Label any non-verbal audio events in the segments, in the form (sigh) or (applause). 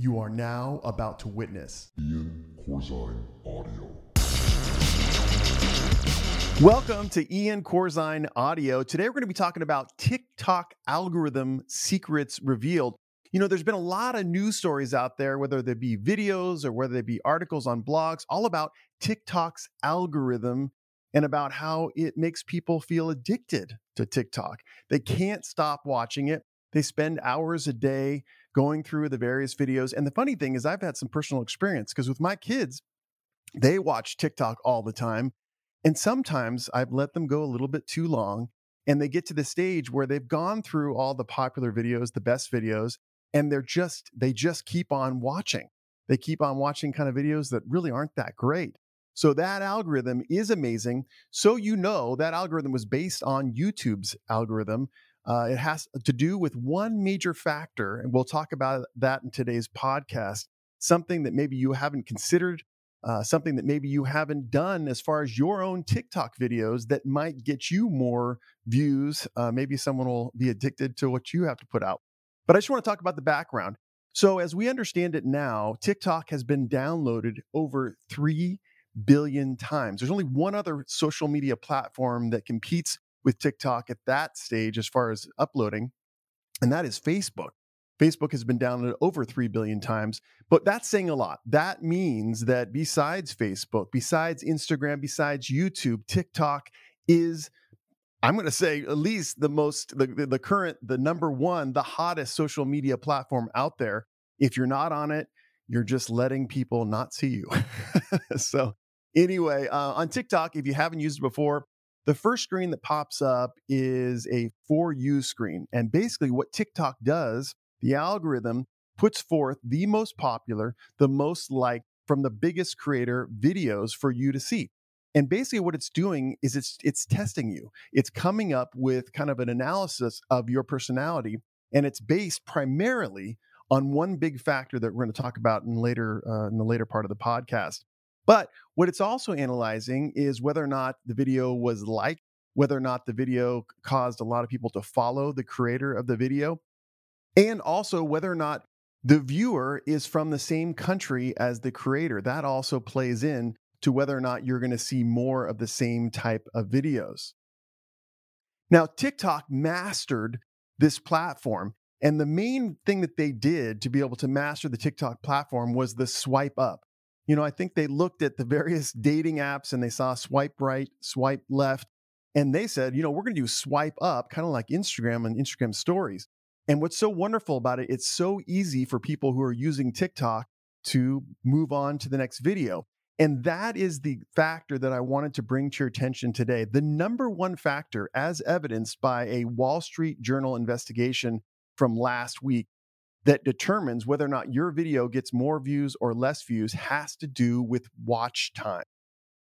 You are now about to witness Ian Corzine Audio. Welcome to Ian Corzine Audio. Today we're going to be talking about TikTok algorithm secrets revealed. You know, there's been a lot of news stories out there, whether they be videos or whether they be articles on blogs, all about TikTok's algorithm and about how it makes people feel addicted to TikTok. They can't stop watching it. They spend hours a day going through the various videos. And the funny thing is, I've had some personal experience because with my kids, they watch TikTok all the time. And sometimes I've let them go a little bit too long and they get to the stage where they've gone through all the popular videos, the best videos, and they're just, they just keep on watching. They keep on watching kind of videos that really aren't that great. So that algorithm is amazing. So you know that algorithm was based on YouTube's algorithm. Uh, it has to do with one major factor, and we'll talk about that in today's podcast. Something that maybe you haven't considered, uh, something that maybe you haven't done as far as your own TikTok videos that might get you more views. Uh, maybe someone will be addicted to what you have to put out. But I just want to talk about the background. So, as we understand it now, TikTok has been downloaded over 3 billion times. There's only one other social media platform that competes with TikTok at that stage as far as uploading, and that is Facebook. Facebook has been downloaded over 3 billion times, but that's saying a lot. That means that besides Facebook, besides Instagram, besides YouTube, TikTok is I'm going to say at least the most the, the, current the number one the hottest social media platform out there. If you're not on it, you're just letting people not see you. (laughs) so anyway, uh, on TikTok, if you haven't used it before, the first screen that pops up is a for you screen. And basically, what TikTok does, the algorithm puts forth the most popular, the most liked from the biggest creator videos for you to see. And basically what it's doing is it's it's testing you. It's coming up with kind of an analysis of your personality and it's based primarily on one big factor that we're going to talk about in later uh, in the later part of the podcast. But what it's also analyzing is whether or not the video was liked, whether or not the video caused a lot of people to follow the creator of the video, and also whether or not the viewer is from the same country as the creator. That also plays in to whether or not you're going to see more of the same type of videos. Now, TikTok mastered this platform. And the main thing that they did to be able to master the TikTok platform was the swipe up you know, I think they looked at the various dating apps and they saw swipe right, swipe left, and they said, you know, we're going to do swipe up, kind of like Instagram and Instagram stories. And what's so wonderful about it, it's so easy for people who are using TikTok to move on to the next video. And that is the factor that I wanted to bring to your attention today. The number one factor, as evidenced by a Wall Street Journal investigation from last week, that determines whether or not your video gets more views or less views has to do with watch time.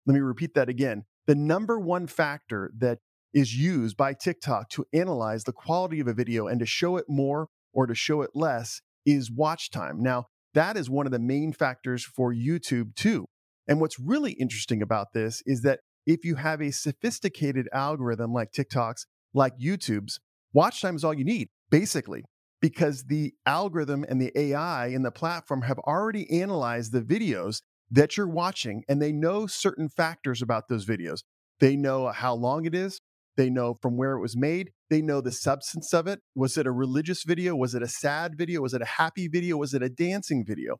Let me repeat that again. The number one factor that is used by TikTok to analyze the quality of a video and to show it more or to show it less is watch time. Now, that is one of the main factors for YouTube too. And what's really interesting about this is that if you have a sophisticated algorithm like TikTok's, like YouTube's, watch time is all you need, basically because the algorithm and the AI in the platform have already analyzed the videos that you're watching and they know certain factors about those videos. They know uh, how long it is, they know from where it was made, they know the substance of it. Was it a religious video? Was it a sad video? Was it a happy video? Was it a dancing video?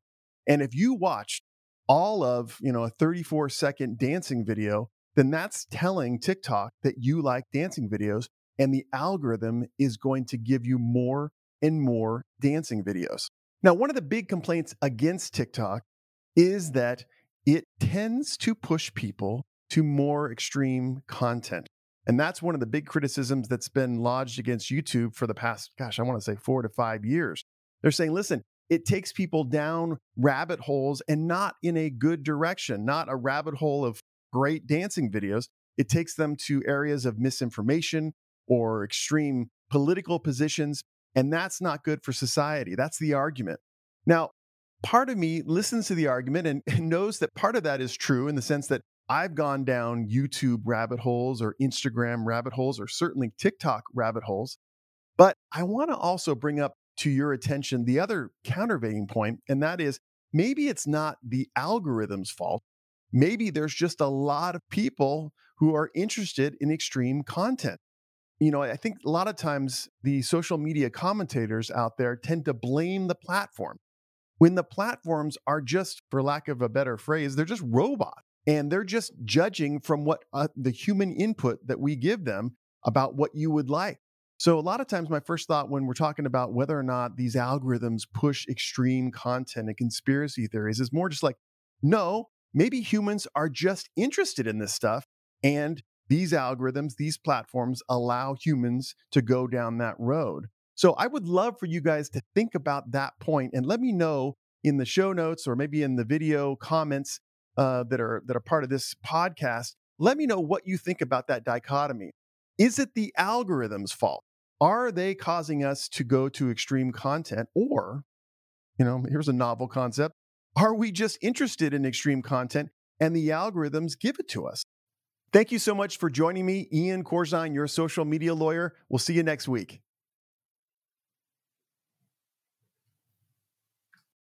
And if you watched all of, you know, a 34 second dancing video, then that's telling TikTok that you like dancing videos and the algorithm is going to give you more and more dancing videos. Now, one of the big complaints against TikTok is that it tends to push people to more extreme content. And that's one of the big criticisms that's been lodged against YouTube for the past, gosh, I want to say four to five years. They're saying, listen, it takes people down rabbit holes and not in a good direction, not a rabbit hole of great dancing videos. It takes them to areas of misinformation or extreme political positions and that's not good for society. That's the argument. Now, part of me listens to the argument and, (laughs) and knows that part of that is true in the sense that I've gone down YouTube rabbit holes or Instagram rabbit holes or certainly TikTok rabbit holes. But I want to also bring up to your attention the other countervailing point, and that is maybe it's not the algorithm's fault. Maybe there's just a lot of people who are interested in extreme content. You know, I think a lot of times the social media commentators out there tend to blame the platform when the platforms are just, for lack of a better phrase, they're just robots and they're just judging from what uh, the human input that we give them about what you would like. So, a lot of times, my first thought when we're talking about whether or not these algorithms push extreme content and conspiracy theories is more just like, no, maybe humans are just interested in this stuff. And these algorithms, these platforms allow humans to go down that road. So, I would love for you guys to think about that point and let me know in the show notes or maybe in the video comments uh, that are that are part of this podcast. Let me know what you think about that dichotomy. Is it the algorithm's fault? Are they causing us to go to extreme content? Or, you know, here's a novel concept. Are we just interested in extreme content and the algorithms give it to us? Thank you so much for joining me, Ian Corzine, your social media lawyer. We'll see you next week.